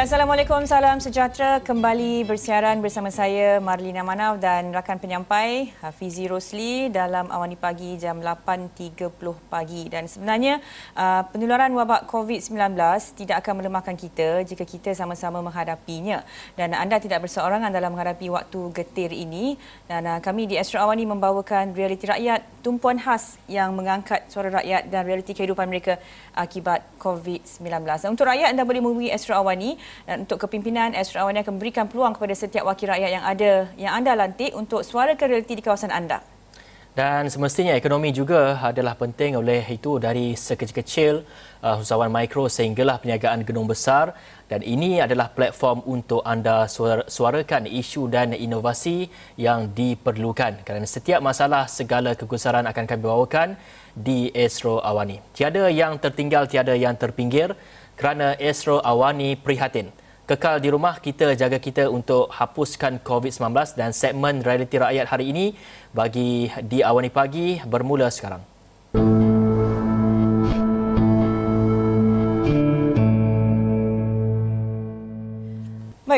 Assalamualaikum, salam sejahtera. Kembali bersiaran bersama saya Marlina Manav dan rakan penyampai Hafizi Rosli dalam Awani Pagi jam 8.30 pagi. Dan sebenarnya uh, penularan wabak COVID-19 tidak akan melemahkan kita jika kita sama-sama menghadapinya. Dan anda tidak berseorangan dalam menghadapi waktu getir ini. Dan uh, kami di Astro Awani membawakan realiti rakyat, tumpuan khas yang mengangkat suara rakyat dan realiti kehidupan mereka akibat COVID-19. Dan untuk rakyat anda boleh menghubungi Astro Awani dan untuk kepimpinan Astro Awani akan memberikan peluang kepada setiap wakil rakyat yang ada yang anda lantik untuk suarakan realiti di kawasan anda. Dan semestinya ekonomi juga adalah penting oleh itu dari sekecil-kecil uh, usahawan mikro sehinggalah perniagaan gedung besar. Dan ini adalah platform untuk anda suarakan isu dan inovasi yang diperlukan. Kerana setiap masalah segala kegusaran akan kami bawakan di Astro Awani. Tiada yang tertinggal, tiada yang terpinggir kerana Astro Awani prihatin. Kekal di rumah, kita jaga kita untuk hapuskan COVID-19 dan segmen realiti rakyat hari ini bagi di Awani Pagi bermula sekarang.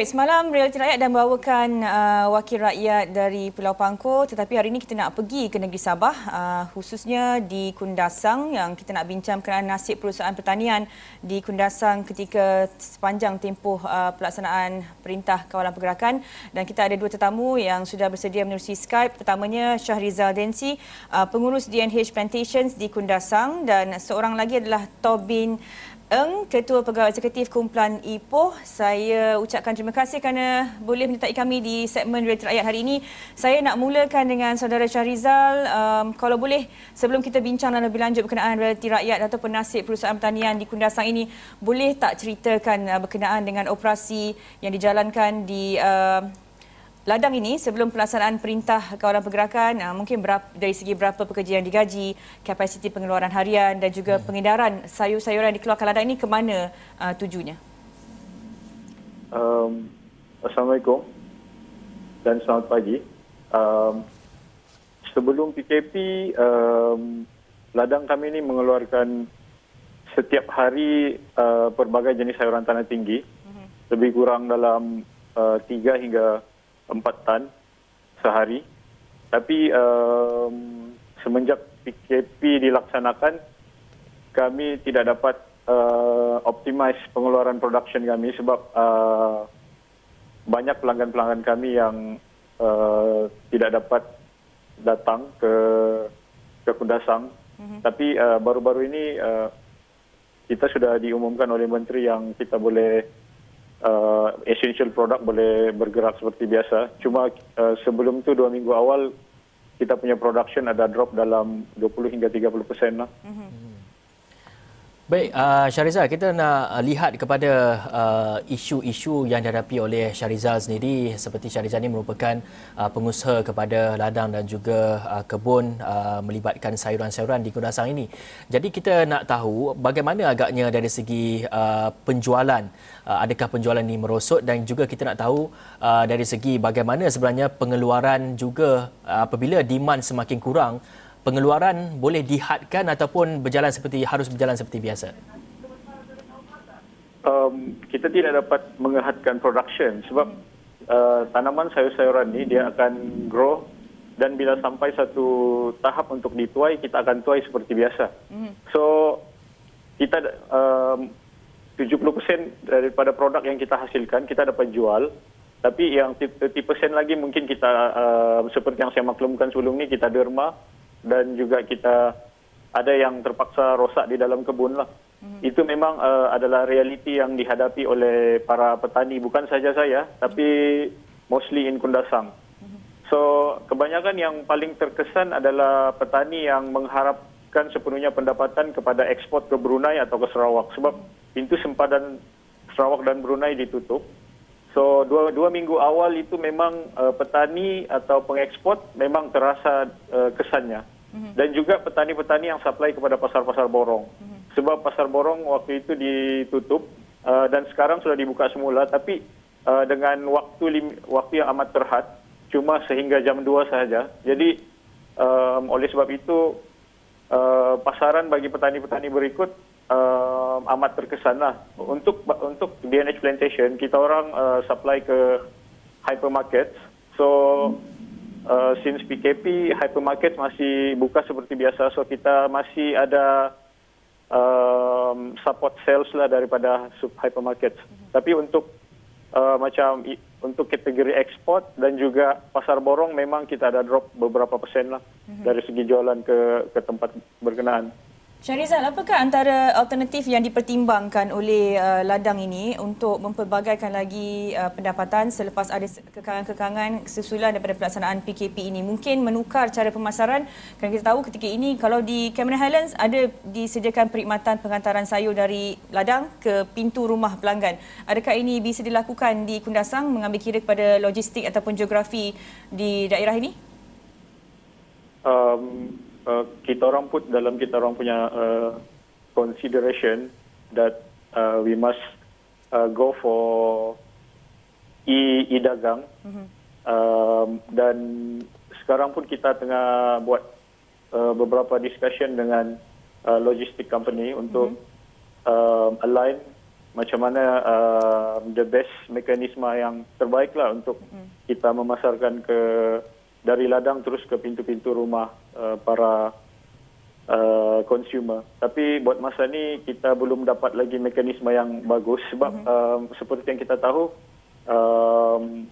Baik, semalam Realiti Rakyat dah membawakan uh, wakil rakyat dari Pulau Pangkor. Tetapi hari ini kita nak pergi ke negeri Sabah uh, khususnya di Kundasang. Yang kita nak bincang kerana nasib perusahaan pertanian di Kundasang ketika sepanjang tempoh uh, pelaksanaan Perintah Kawalan Pergerakan. Dan kita ada dua tetamu yang sudah bersedia menerusi Skype. Pertamanya Syahrizal Densi uh, pengurus DNH Plantations di Kundasang. Dan seorang lagi adalah Tobin Eng, Ketua Pegawai Eksekutif Kumpulan Ipoh. Saya ucapkan terima kasih kerana boleh menyertai kami di segmen Realiti Rakyat hari ini. Saya nak mulakan dengan saudara Syahrizal. Um, kalau boleh, sebelum kita bincang lebih lanjut berkenaan realiti rakyat atau penasib perusahaan pertanian di Kundasang ini, boleh tak ceritakan uh, berkenaan dengan operasi yang dijalankan di uh, ladang ini sebelum pelaksanaan perintah kawalan pergerakan uh, mungkin berapa, dari segi berapa pekerja yang digaji, kapasiti pengeluaran harian dan juga hmm. pengedaran sayur-sayuran yang dikeluarkan ladang ini ke mana uh, tujunya? Um, Assalamualaikum dan selamat pagi. Um, sebelum PKP, um, ladang kami ini mengeluarkan setiap hari uh, pelbagai jenis sayuran tanah tinggi, uh-huh. lebih kurang dalam uh, 3 hingga empat tan sehari. Tapi um, semenjak PKP dilaksanakan, kami tidak dapat uh, optimize pengeluaran production kami sebab uh, banyak pelanggan-pelanggan kami yang uh, tidak dapat datang ke ke Kundasang. Mm-hmm. Tapi uh, baru-baru ini uh, kita sudah diumumkan oleh menteri yang kita boleh uh, essential product boleh bergerak seperti biasa. Cuma uh, sebelum tu dua minggu awal kita punya production ada drop dalam 20 hingga 30 persen lah. Mm-hmm. Baik, uh, Syarizal, kita nak uh, lihat kepada uh, isu-isu yang dihadapi oleh Syarizal sendiri. Seperti Syarizal ini merupakan uh, pengusaha kepada ladang dan juga uh, kebun uh, melibatkan sayuran-sayuran di Kundasang ini. Jadi kita nak tahu bagaimana agaknya dari segi uh, penjualan. Uh, adakah penjualan ini merosot dan juga kita nak tahu uh, dari segi bagaimana sebenarnya pengeluaran juga uh, apabila demand semakin kurang pengeluaran boleh dihadkan ataupun berjalan seperti harus berjalan seperti biasa? Um, kita tidak dapat menghadkan production sebab uh, tanaman sayur-sayuran ini dia akan grow dan bila sampai satu tahap untuk dituai kita akan tuai seperti biasa. Mm. So kita um, 70% daripada produk yang kita hasilkan kita dapat jual tapi yang 30% lagi mungkin kita uh, seperti yang saya maklumkan sebelum ini kita derma dan juga kita ada yang terpaksa rosak di dalam kebun lah. Mm-hmm. Itu memang uh, adalah realiti yang dihadapi oleh para petani bukan saja saya tapi mostly in Kundasang. Mm-hmm. So kebanyakan yang paling terkesan adalah petani yang mengharapkan sepenuhnya pendapatan kepada ekspor ke Brunei atau ke Sarawak sebab pintu sempadan Sarawak dan Brunei ditutup. So dua, dua minggu awal itu memang uh, petani atau pengekspor memang terasa uh, kesannya. Mm-hmm. Dan juga petani-petani yang supply kepada pasar-pasar borong. Mm-hmm. Sebab pasar borong waktu itu ditutup uh, dan sekarang sudah dibuka semula. Tapi uh, dengan waktu lim- waktu yang amat terhad, cuma sehingga jam 2 saja. Jadi um, oleh sebab itu uh, pasaran bagi petani-petani berikut uh, amat terkesan lah. Untuk untuk DNH Plantation, kita orang uh, supply ke hypermarket. So, uh, since PKP, hypermarket masih buka seperti biasa. So, kita masih ada um, support sales lah daripada sub hypermarket. Tapi untuk uh, macam i- untuk kategori ekspor dan juga pasar borong memang kita ada drop beberapa persen lah dari segi jualan ke ke tempat berkenaan. Syarizal, apakah antara alternatif yang dipertimbangkan oleh uh, ladang ini untuk mempelbagaikan lagi uh, pendapatan selepas ada kekangan-kekangan susulan daripada pelaksanaan PKP ini? Mungkin menukar cara pemasaran kerana kita tahu ketika ini kalau di Cameron Highlands ada disediakan perkhidmatan penghantaran sayur dari ladang ke pintu rumah pelanggan. Adakah ini bisa dilakukan di Kundasang mengambil kira kepada logistik ataupun geografi di daerah ini? um, uh, kita orang put dalam kita orang punya uh, consideration that uh, we must uh, go for e e dagang mm-hmm. um, dan sekarang pun kita tengah buat uh, beberapa discussion dengan uh, logistic company untuk mm-hmm. um, align macam mana uh, the best mekanisme yang terbaik lah untuk mm. kita memasarkan ke dari ladang terus ke pintu-pintu rumah uh, para uh, consumer. Tapi buat masa ni kita belum dapat lagi mekanisme yang bagus sebab mm-hmm. um, seperti yang kita tahu um,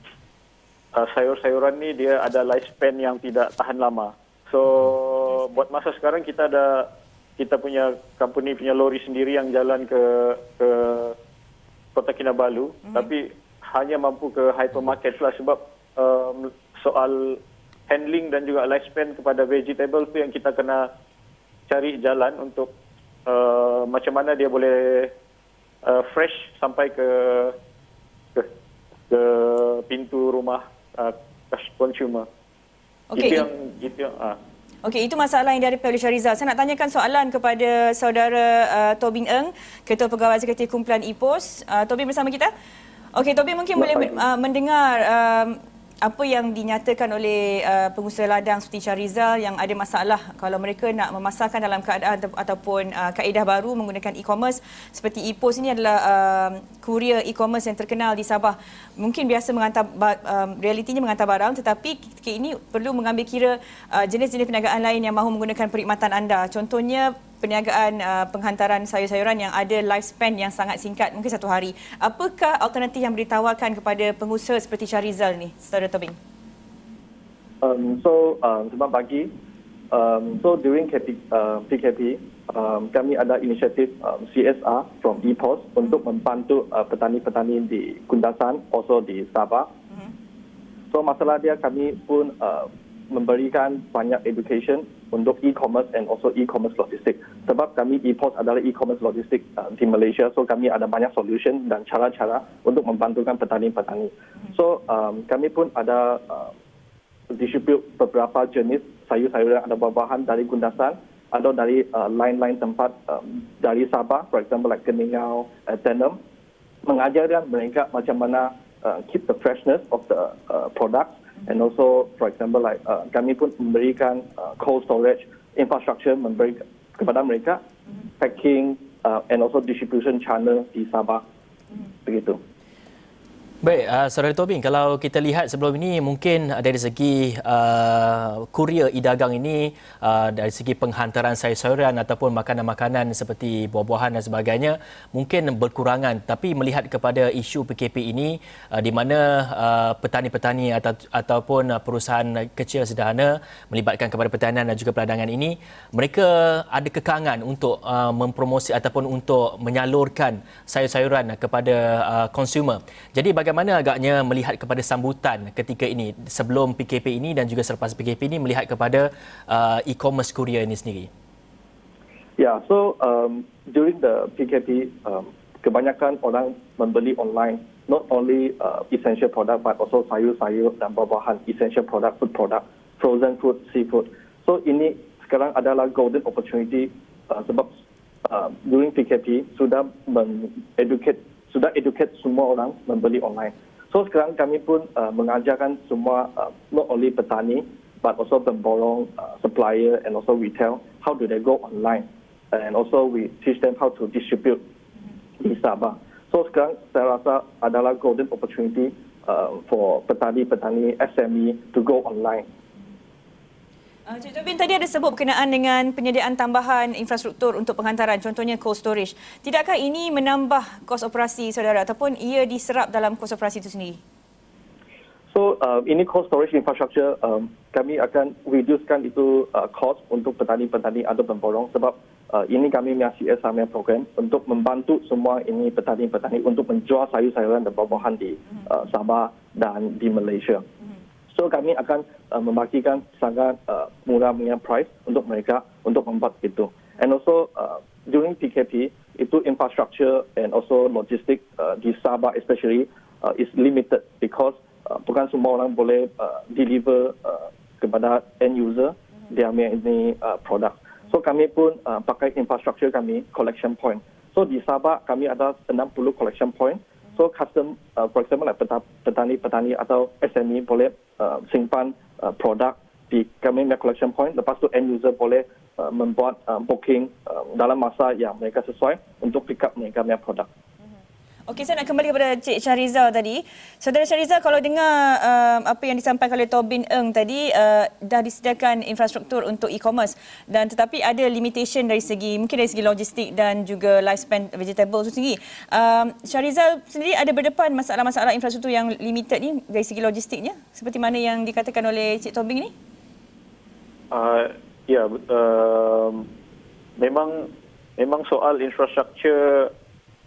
uh, sayur-sayuran ni dia ada lifespan yang tidak tahan lama. So buat masa sekarang kita ada kita punya company punya lori sendiri yang jalan ke ke Kota Kinabalu mm-hmm. tapi hanya mampu ke hypermarket lah sebab um, soal handling dan juga lifespan kepada vegetable tu yang kita kena cari jalan untuk uh, macam mana dia boleh uh, fresh sampai ke ke, ke pintu rumah uh, consumer. Okey. Itu yang itu yang ah. Okey, itu masalah yang dihadapi oleh Syarizal. Saya nak tanyakan soalan kepada saudara uh, Tobing Eng, Ketua Pegawai Eksekutif Kumpulan IPOS. Uh, Tobing bersama kita. Okey, Tobing mungkin Ya, boleh uh, mendengar um, apa yang dinyatakan oleh uh, pengusaha ladang seperti Syarizal yang ada masalah kalau mereka nak memasarkan dalam keadaan atau, ataupun uh, kaedah baru menggunakan e-commerce seperti IPOS ini adalah uh, kurier e-commerce yang terkenal di Sabah. Mungkin biasa mengantar ba- um, realitinya mengantar barang tetapi ini perlu mengambil kira uh, jenis-jenis perniagaan lain yang mahu menggunakan perkhidmatan anda. Contohnya perniagaan uh, penghantaran sayur-sayuran yang ada lifespan yang sangat singkat, mungkin satu hari. Apakah alternatif yang ditawarkan kepada pengusaha seperti Syarizal ni, Saudara Tobing? Um, so um, selamat pagi. Um, so during KP, uh, PKP, um, kami ada inisiatif um, CSR from EPOS untuk membantu uh, petani-petani di Kundasan, also di Sabah. So masalah dia kami pun uh, memberikan banyak education untuk e-commerce and also e-commerce logistik. Sebab kami EPOS adalah e-commerce logistik uh, di Malaysia, so kami ada banyak solution dan cara-cara untuk membantukan petani-petani. So um, kami pun ada uh, distribute beberapa jenis sayur-sayuran ada buah-buahan dari Gundasan atau dari uh, lain-lain tempat um, dari Sabah, for example like Keningau, uh, Tenem, mengajarkan mereka macam mana uh, keep the freshness of the uh, products. And also for example like uh, kami pun memberikan uh, cold storage infrastructure memberi kepada mereka. Packing uh, and also distribution channel di Sabah. Begitu. Baik, uh, Saudara Tobing, kalau kita lihat sebelum ini mungkin dari segi uh, kurier e-dagang ini uh, dari segi penghantaran sayur-sayuran ataupun makanan-makanan seperti buah-buahan dan sebagainya mungkin berkurangan tapi melihat kepada isu PKP ini uh, di mana uh, petani-petani atau, ataupun uh, perusahaan kecil sederhana melibatkan kepada pertanian dan juga peladangan ini mereka ada kekangan untuk uh, mempromosi ataupun untuk menyalurkan sayur-sayuran kepada uh, consumer. Jadi bagaimana agaknya melihat kepada sambutan ketika ini sebelum PKP ini dan juga selepas PKP ini melihat kepada uh, e-commerce courier ini sendiri? Yeah, so um, during the PKP, um, kebanyakan orang membeli online not only uh, essential product but also sayur-sayur dan buah-buahan, essential product, food product, frozen food, seafood. So ini sekarang adalah golden opportunity uh, sebab uh, during PKP sudah educate sudah educate semua orang membeli online. So sekarang kami pun uh, mengajarkan semua uh, not only petani but also pemborong, uh, supplier and also retail how do they go online. and also we teach them how to distribute di Sabah. So sekarang saya rasa adalah golden opportunity uh, for petani-petani SME to go online. Uh, Cik Tobin tadi ada sebut berkenaan dengan penyediaan tambahan infrastruktur untuk penghantaran, contohnya cold storage. Tidakkah ini menambah kos operasi saudara ataupun ia diserap dalam kos operasi itu sendiri? So uh, ini cold storage infrastructure um, kami akan reducekan itu uh, cost untuk petani-petani atau pemborong sebab uh, ini kami CSR punya program untuk membantu semua ini petani-petani untuk menjual sayur-sayuran dan buah-buahan di uh, Sabah dan di Malaysia. So kami akan uh, membagikan sangat uh, murah punya price untuk mereka untuk membuat itu. And also uh, during PKP itu infrastructure and also logistic uh, di Sabah especially uh, is limited because uh, bukan semua orang boleh uh, deliver uh, kepada end user dia punya ini uh, produk. So kami pun uh, pakai infrastructure kami collection point. So di Sabah kami ada 60 collection point. So custom, uh, for example, like petani-petani atau SME boleh uh, simpan uh, produk di kami punya collection point. Lepas tu end user boleh uh, membuat uh, booking uh, dalam masa yang mereka sesuai untuk pick up mereka punya produk. Okey, saya nak kembali kepada Cik Syahrizal tadi. Saudara Syahrizal, kalau dengar uh, apa yang disampaikan oleh Tobin Eng tadi, uh, dah disediakan infrastruktur untuk e-commerce dan tetapi ada limitation dari segi, mungkin dari segi logistik dan juga lifespan vegetable itu sendiri. Um, Syahrizal sendiri ada berdepan masalah-masalah infrastruktur yang limited ni dari segi logistiknya, seperti mana yang dikatakan oleh Cik Tobin ini? Uh, ya, uh, memang memang soal infrastruktur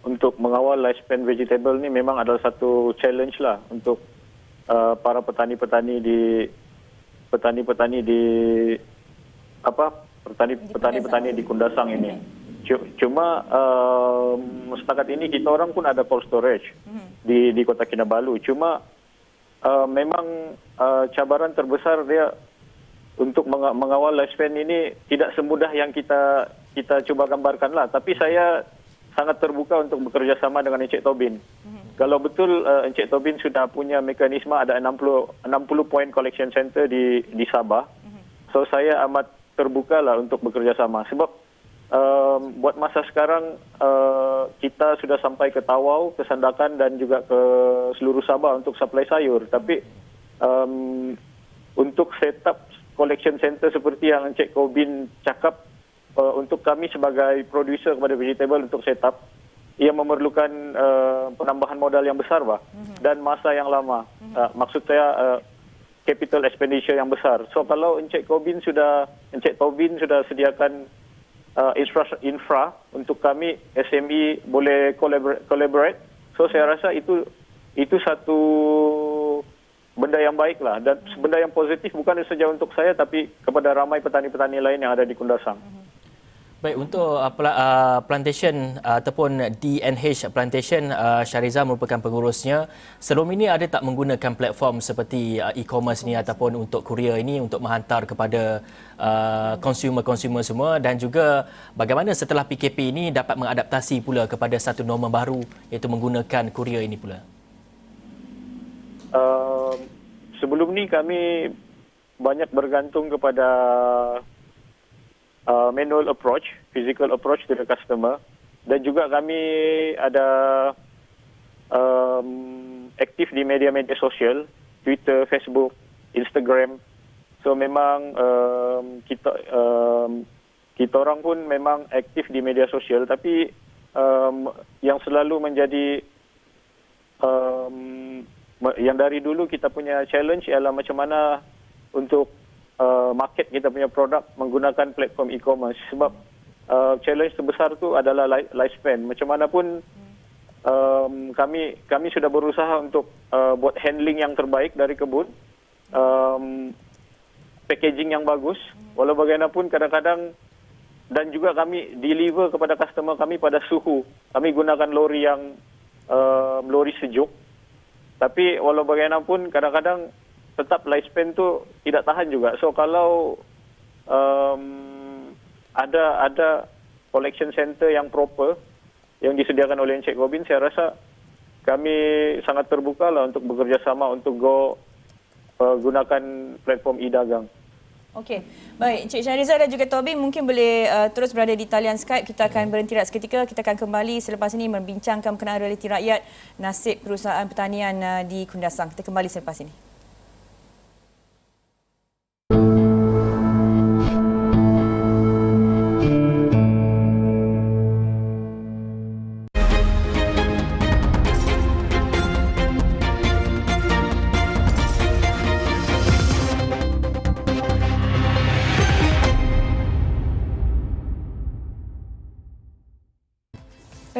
untuk mengawal lifespan vegetable ni memang adalah satu challenge lah untuk uh, para petani-petani di petani-petani di apa petani-petani di Kundasang ini. Cuma um, setakat ini kita orang pun ada cold storage hmm. di di Kota Kinabalu. Cuma uh, memang uh, cabaran terbesar dia untuk mengawal lifespan ini tidak semudah yang kita kita cuba gambarkan lah. Tapi saya sangat terbuka untuk bekerja sama dengan Encik Tobin. Mm-hmm. Kalau betul uh, Encik Tobin sudah punya mekanisme ada 60 60 point collection center di di Sabah. Mm-hmm. So saya amat terbuka lah untuk bekerja sama sebab um, buat masa sekarang uh, kita sudah sampai ke Tawau, ke Sandakan dan juga ke seluruh Sabah untuk supply sayur. Tapi um, untuk setup collection center seperti yang Encik Tobin cakap uh, untuk kami sebagai producer kepada vegetable untuk setup ia memerlukan uh, penambahan modal yang besar bah mm-hmm. dan masa yang lama. Mm-hmm. Uh, maksud saya uh, capital expenditure yang besar. So kalau Encik Kobin sudah Encik Tobin sudah sediakan uh, infra, infra untuk kami SME boleh collaborate, collaborate. So saya rasa itu itu satu benda yang baik lah dan benda yang positif bukan saja untuk saya tapi kepada ramai petani-petani lain yang ada di Kundasang. Baik untuk uh, uh, plantation uh, ataupun DNH plantation uh, Syariza merupakan pengurusnya. Sebelum ini ada tak menggunakan platform seperti uh, e-commerce ni ataupun untuk courier ini untuk menghantar kepada uh, consumer-consumer semua dan juga bagaimana setelah PKP ini dapat mengadaptasi pula kepada satu norma baru iaitu menggunakan courier ini pula. Uh, sebelum ni kami banyak bergantung kepada uh, manual approach, physical approach to the customer dan juga kami ada um, aktif di media-media sosial, Twitter, Facebook, Instagram. So memang um, kita um, kita orang pun memang aktif di media sosial tapi um, yang selalu menjadi um, yang dari dulu kita punya challenge ialah macam mana untuk uh, market kita punya produk menggunakan platform e-commerce sebab uh, challenge terbesar tu adalah lifespan. Macam mana pun um, kami kami sudah berusaha untuk uh, buat handling yang terbaik dari kebun, um, packaging yang bagus. Walau bagaimanapun kadang-kadang dan juga kami deliver kepada customer kami pada suhu. Kami gunakan lori yang uh, lori sejuk. Tapi walau bagaimanapun kadang-kadang tetap lifespan tu tidak tahan juga. So kalau um, ada ada collection center yang proper yang disediakan oleh Encik Gobin, saya rasa kami sangat terbuka lah untuk bekerjasama untuk go uh, gunakan platform e-dagang. Okey. Baik, Encik Syahriza dan juga Tobin mungkin boleh uh, terus berada di talian Skype. Kita akan berhenti rehat seketika. Kita akan kembali selepas ini membincangkan berkenaan realiti rakyat nasib perusahaan pertanian uh, di Kundasang. Kita kembali selepas ini.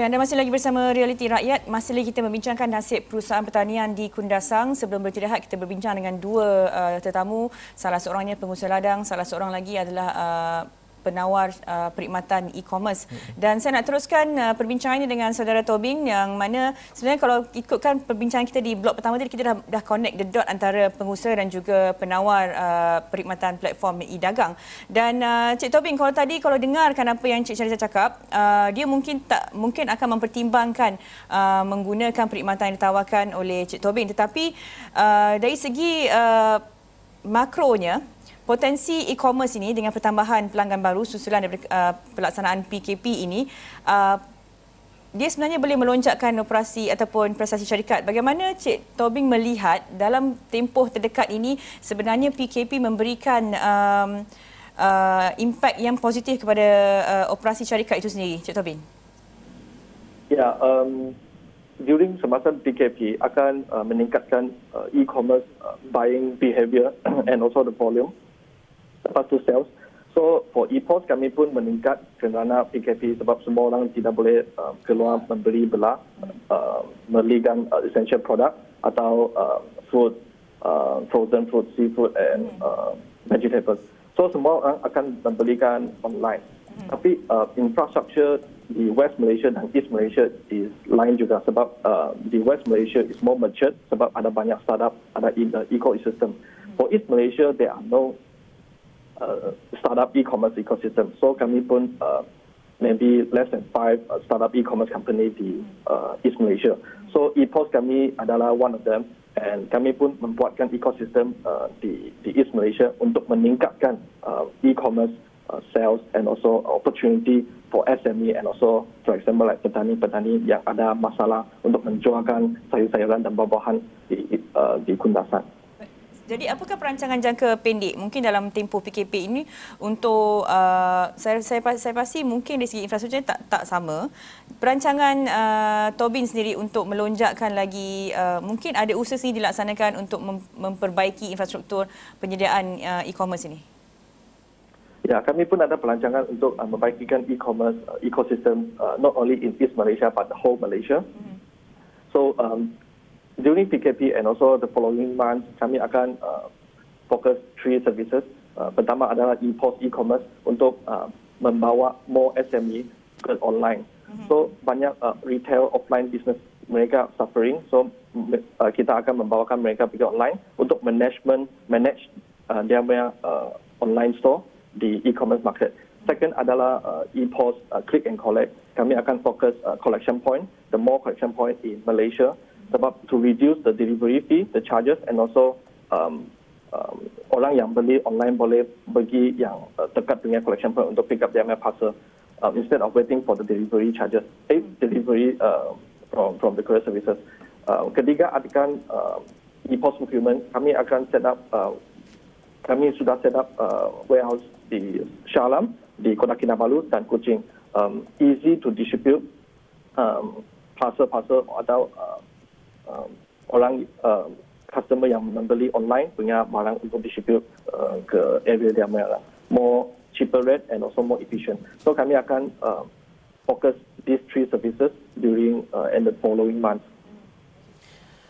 Anda masih lagi bersama Realiti Rakyat. Masih lagi kita membincangkan nasib perusahaan pertanian di Kundasang. Sebelum bertirahat, kita berbincang dengan dua uh, tetamu. Salah seorangnya pengusaha ladang, salah seorang lagi adalah uh, penawar uh, perkhidmatan e-commerce. Dan saya nak teruskan uh, perbincangan ini dengan saudara Tobing yang mana sebenarnya kalau ikutkan perbincangan kita di blog pertama tadi kita dah dah connect the dot antara pengusaha dan juga penawar uh, perkhidmatan platform e-dagang. Dan uh, Cik Tobing kalau tadi kalau dengarkan apa yang Cik Syariza cakap, uh, dia mungkin tak mungkin akan mempertimbangkan uh, menggunakan perkhidmatan yang ditawarkan oleh Cik Tobing tetapi uh, dari segi uh, makronya potensi e-commerce ini dengan pertambahan pelanggan baru susulan daripada uh, pelaksanaan PKP ini uh, dia sebenarnya boleh melonjakkan operasi ataupun prestasi syarikat. Bagaimana Cik Tobing melihat dalam tempoh terdekat ini sebenarnya PKP memberikan um, uh, impak yang positif kepada uh, operasi syarikat itu sendiri, Cik Tobing? Ya, um, during semasa PKP akan uh, meningkatkan uh, e-commerce uh, buying behavior and also the volume lepas tu sales. So for EPOS kami pun meningkat kerana PKP sebab semua orang tidak boleh uh, keluar membeli belah uh, membelikan uh, essential product atau uh, food, uh, frozen food, seafood and uh, vegetables. So semua orang akan membelikan online. Hmm. Tapi uh, infrastructure di West Malaysia dan East Malaysia is lain juga sebab uh, di West Malaysia is more mature sebab ada banyak startup, ada in the ecosystem. For East Malaysia, there are no uh, startup e-commerce ecosystem. So kami pun uh, maybe less than five uh, startup e-commerce company di uh, East Malaysia. So EPOS kami adalah one of them and kami pun membuatkan ecosystem uh, di, di East Malaysia untuk meningkatkan uh, e-commerce uh, sales and also opportunity for SME and also for example like petani-petani yang ada masalah untuk menjualkan sayur-sayuran dan buah-buahan di, uh, di Kundasan. Jadi apakah perancangan jangka pendek mungkin dalam tempoh PKP ini untuk uh, saya, saya saya pasti mungkin dari segi infrastruktur tak tak sama. Perancangan uh, Tobin sendiri untuk melonjakkan lagi uh, mungkin ada usaha ini dilaksanakan untuk mem- memperbaiki infrastruktur penyediaan uh, e-commerce ini. Ya, kami pun ada perancangan untuk uh, membaikkan e-commerce uh, ecosystem uh, not only in East Malaysia but the whole Malaysia. Mm-hmm. So um, during PKP and also the following months, kami akan uh, fokus three services. Uh, pertama adalah e-post e-commerce untuk uh, membawa more SME ke online. Mm-hmm. So banyak uh, retail offline business mereka suffering. So uh, kita akan membawakan mereka pergi online untuk management manage uh, dia punya uh, online store di e-commerce market. Second adalah uh, e-post uh, click and collect. Kami akan fokus uh, collection point, the more collection point in Malaysia sebab to reduce the delivery fee, the charges and also um, um, orang yang beli online boleh pergi yang uh, dekat dengan collection point untuk pick up their parcel um, instead of waiting for the delivery charges, eh, delivery uh, from from the courier services. Uh, ketiga akan uh, e-post procurement, kami akan set up, uh, kami sudah set up uh, warehouse di Shah Alam, di Kota Kinabalu dan Kuching. Um, easy to distribute um, parcel-parcel atau uh, uh, orang uh, customer yang membeli online punya barang untuk distribute uh, ke area dia mereka more cheaper rate and also more efficient. So kami akan uh, focus these three services during uh, and the following months.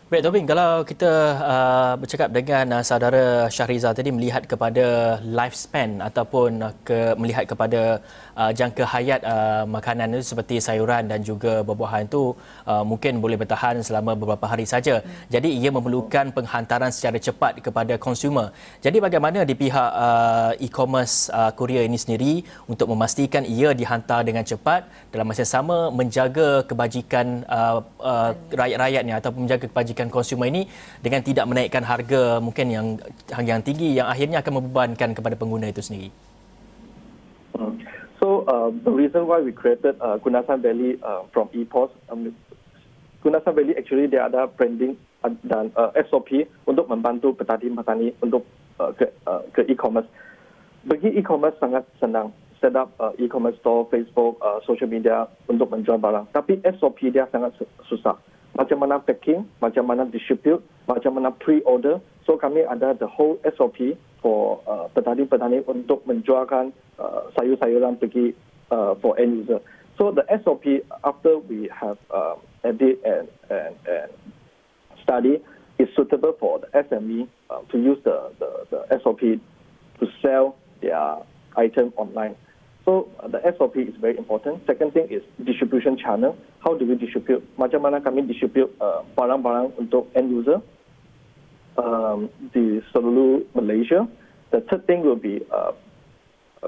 Baik, Tobing, kalau kita uh, bercakap dengan uh, saudara Syahriza tadi melihat kepada lifespan ataupun uh, ke, melihat kepada uh, jangka hayat uh, makanan itu seperti sayuran dan juga buah-buahan itu uh, mungkin boleh bertahan selama beberapa hari saja. Hmm. Jadi ia memerlukan penghantaran secara cepat kepada konsumer. Jadi bagaimana di pihak uh, e-commerce uh, Korea ini sendiri untuk memastikan ia dihantar dengan cepat dalam masa yang sama menjaga kebajikan uh, uh, rakyat-rakyatnya ataupun menjaga kebajikan memberikan konsumer ini dengan tidak menaikkan harga mungkin yang yang tinggi yang akhirnya akan membebankan kepada pengguna itu sendiri. Hmm. So uh, the reason why we created uh, Gunasan Valley uh, from EPOS, um, Gunasan Valley actually dia ada branding uh, dan uh, SOP untuk membantu petani-petani untuk uh, ke, uh, ke e-commerce. Bagi e-commerce sangat senang set up uh, e-commerce store, Facebook, uh, social media untuk menjual barang. Tapi SOP dia sangat susah. Macam mana packing, macam mana distribute, macam mana pre-order. So kami ada the whole SOP for uh, petani-petani untuk menjualkan uh, sayur-sayuran pergi uh, for end user. So the SOP after we have uh, edit and, and, and study is suitable for the SME uh, to use the, the, the SOP to sell their item online. So uh, the SOP is very important. Second thing is distribution channel. How do we distribute? Macam mana kami distribute uh, barang-barang untuk end user um, di seluruh Malaysia. The third thing will be uh,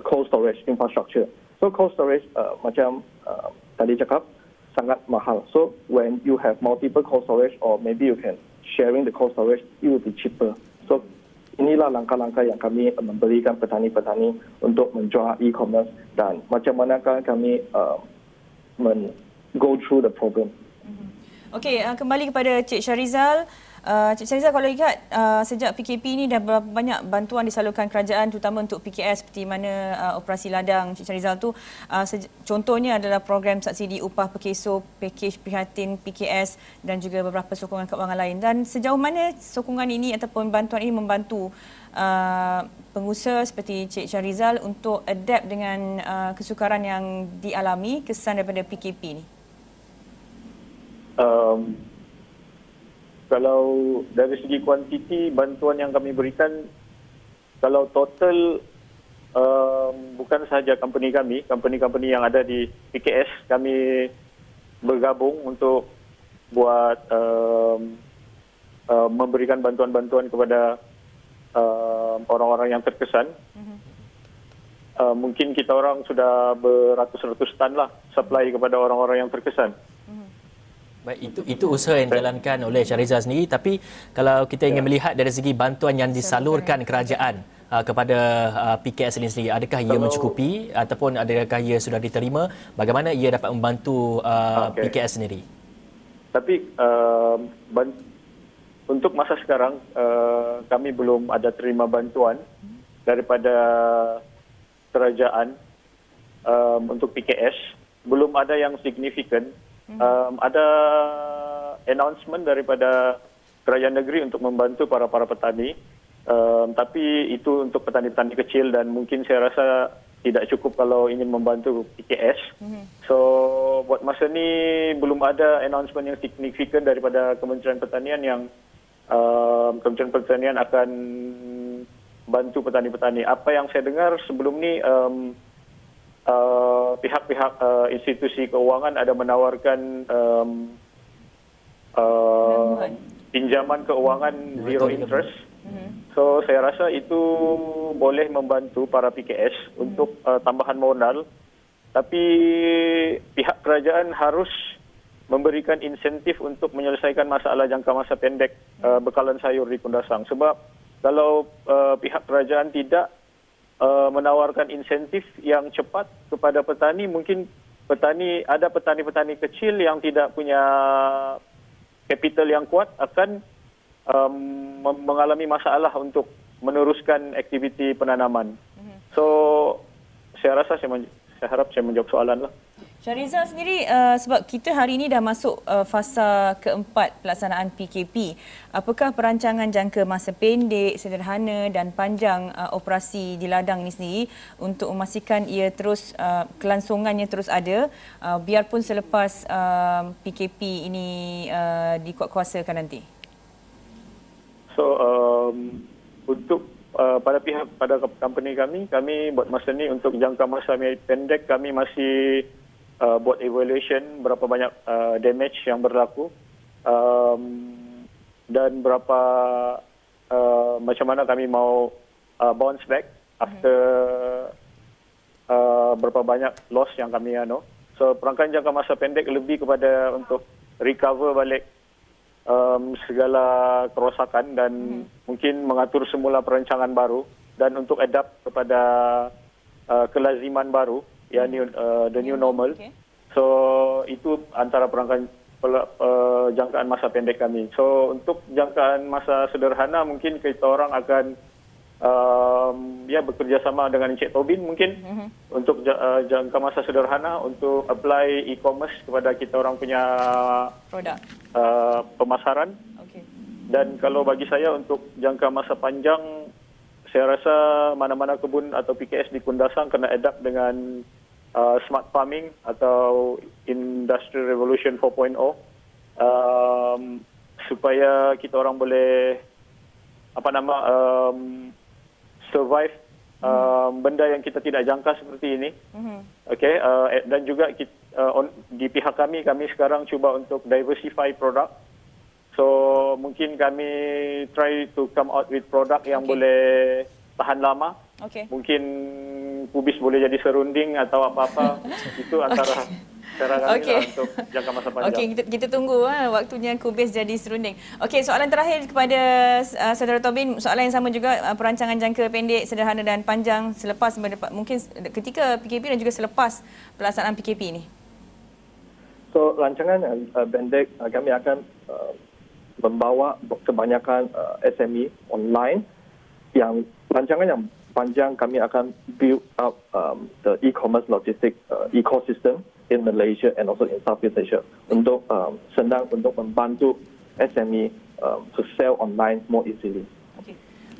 cold storage infrastructure. So cold storage uh, macam uh, tadi cakap sangat mahal. So when you have multiple cold storage or maybe you can sharing the cold storage, it will be cheaper. So inilah langkah-langkah yang kami memberikan petani-petani untuk menjual e-commerce dan macam manakah kami uh, go through the problem. Okey, uh, kembali kepada Cik Syarizal. Uh, Cik Syarizal, kalau lihat uh, sejak PKP ini dah berapa banyak bantuan disalurkan kerajaan terutama untuk PKS seperti mana uh, operasi ladang Cik Syarizal tu uh, contohnya adalah program subsidi upah pekeso, pakej prihatin PKS dan juga beberapa sokongan keuangan lain. Dan sejauh mana sokongan ini ataupun bantuan ini membantu uh, pengusaha seperti Cik Syarizal untuk adapt dengan uh, kesukaran yang dialami kesan daripada PKP ini? Um, kalau dari segi kuantiti bantuan yang kami berikan kalau total um, bukan sahaja company kami company-company yang ada di PKS kami bergabung untuk buat um, uh, memberikan bantuan-bantuan kepada um, orang-orang yang terkesan mm-hmm. uh, mungkin kita orang sudah beratus-ratus tan lah supply kepada orang-orang yang terkesan Baik, itu itu usaha yang dijalankan oleh Syahrizal sendiri. Tapi kalau kita ingin ya. melihat dari segi bantuan yang disalurkan kerajaan uh, kepada uh, PKS ini sendiri adakah ia kalau, mencukupi ataupun adakah ia sudah diterima? Bagaimana ia dapat membantu uh, okay. PKS sendiri? Tapi uh, untuk masa sekarang uh, kami belum ada terima bantuan daripada kerajaan um, untuk PKS belum ada yang signifikan Hmm. um, ada announcement daripada kerajaan negeri untuk membantu para para petani um, tapi itu untuk petani-petani kecil dan mungkin saya rasa tidak cukup kalau ingin membantu PKS. Mm-hmm. So buat masa ni belum ada announcement yang signifikan daripada Kementerian Pertanian yang um, Kementerian Pertanian akan bantu petani-petani. Apa yang saya dengar sebelum ni um, Uh, pihak-pihak uh, institusi keuangan ada menawarkan um, uh, pinjaman keuangan zero interest. Mm-hmm. So saya rasa itu boleh membantu para PKS mm-hmm. untuk uh, tambahan modal. Tapi pihak kerajaan harus memberikan insentif untuk menyelesaikan masalah jangka masa pendek uh, bekalan sayur di Kundasang. Sebab kalau uh, pihak kerajaan tidak uh, menawarkan insentif yang cepat kepada petani mungkin petani ada petani-petani kecil yang tidak punya capital yang kuat akan um, mengalami masalah untuk meneruskan aktiviti penanaman. Mhm. So saya rasa saya, saya harap saya menjawab soalan lah. Syariza sendiri uh, sebab kita hari ini dah masuk uh, fasa keempat pelaksanaan PKP. Apakah perancangan jangka masa pendek, sederhana dan panjang uh, operasi di ladang ini sendiri untuk memastikan ia terus uh, kelangsungannya terus ada uh, biarpun selepas uh, PKP ini uh, dikuatkuasakan nanti? So um, untuk uh, pada pihak pada company kami, kami buat masa ini untuk jangka masa pendek kami masih uh, buat evaluation berapa banyak uh, damage yang berlaku um, dan berapa uh, macam mana kami mau uh, bounce back after uh, berapa banyak loss yang kami ano. So perangkat jangka masa pendek lebih kepada untuk recover balik um, segala kerosakan dan hmm. mungkin mengatur semula perancangan baru dan untuk adapt kepada uh, kelaziman baru ya new, uh, the new normal. Okay. So itu antara perangkat uh, jangkaan masa pendek kami. So untuk jangkaan masa sederhana mungkin kita orang akan um, ya bekerjasama dengan Encik Tobin mungkin mm-hmm. untuk uh, jangka masa sederhana untuk apply e-commerce kepada kita orang punya produk uh, pemasaran. Okay. Dan kalau bagi saya untuk jangka masa panjang saya rasa mana-mana kebun atau PKS di Kundasang kena adapt dengan uh, smart farming atau industrial revolution 4.0 um, supaya kita orang boleh apa nama um, survive um, benda yang kita tidak jangka seperti ini. Mm-hmm. Okay, uh, dan juga kita, uh, on, di pihak kami kami sekarang cuba untuk diversify produk. So mungkin kami try to come out with produk yang okay. boleh tahan lama. Okay. Mungkin kubis boleh jadi serunding atau apa-apa. Itu antara okay cara kami okay. lah untuk jangka masa panjang. Okey, kita, kita tunggu ha, waktunya kubis jadi serunding. Okey, soalan terakhir kepada uh, saudara Tobin, soalan yang sama juga uh, perancangan jangka pendek, sederhana dan panjang selepas mungkin ketika PKP dan juga selepas pelaksanaan PKP ini. So, rancangan uh, pendek uh, kami akan uh, membawa kebanyakan uh, SME online yang rancangan yang panjang kami akan build up um, the e-commerce logistic uh, ecosystem in Malaysia and also in Southeast Asia untuk um, senang untuk membantu SME um, to sell online more easily.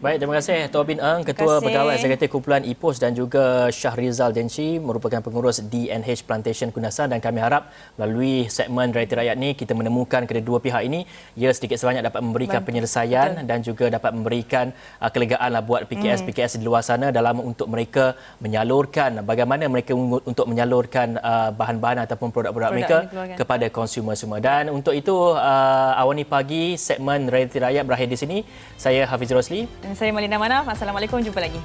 Baik, terima kasih Tobin Eng, Ketua Pegawai Eksekutif Kumpulan IPOS dan juga Syahrizal Denci merupakan pengurus DNH Plantation Kundasan dan kami harap melalui segmen Realiti Rakyat ini kita menemukan kedua pihak ini ia sedikit sebanyak dapat memberikan penyelesaian Betul. dan juga dapat memberikan uh, kelegaan lah buat PKS hmm. PKS di luar sana dalam untuk mereka menyalurkan bagaimana mereka untuk menyalurkan uh, bahan-bahan ataupun produk-produk mereka kepada konsumer semua. Dan untuk itu uh, awani pagi segmen Realiti Rakyat berakhir di sini. Saya Hafiz Rosli dan saya Malina Manaf. Assalamualaikum. Jumpa lagi.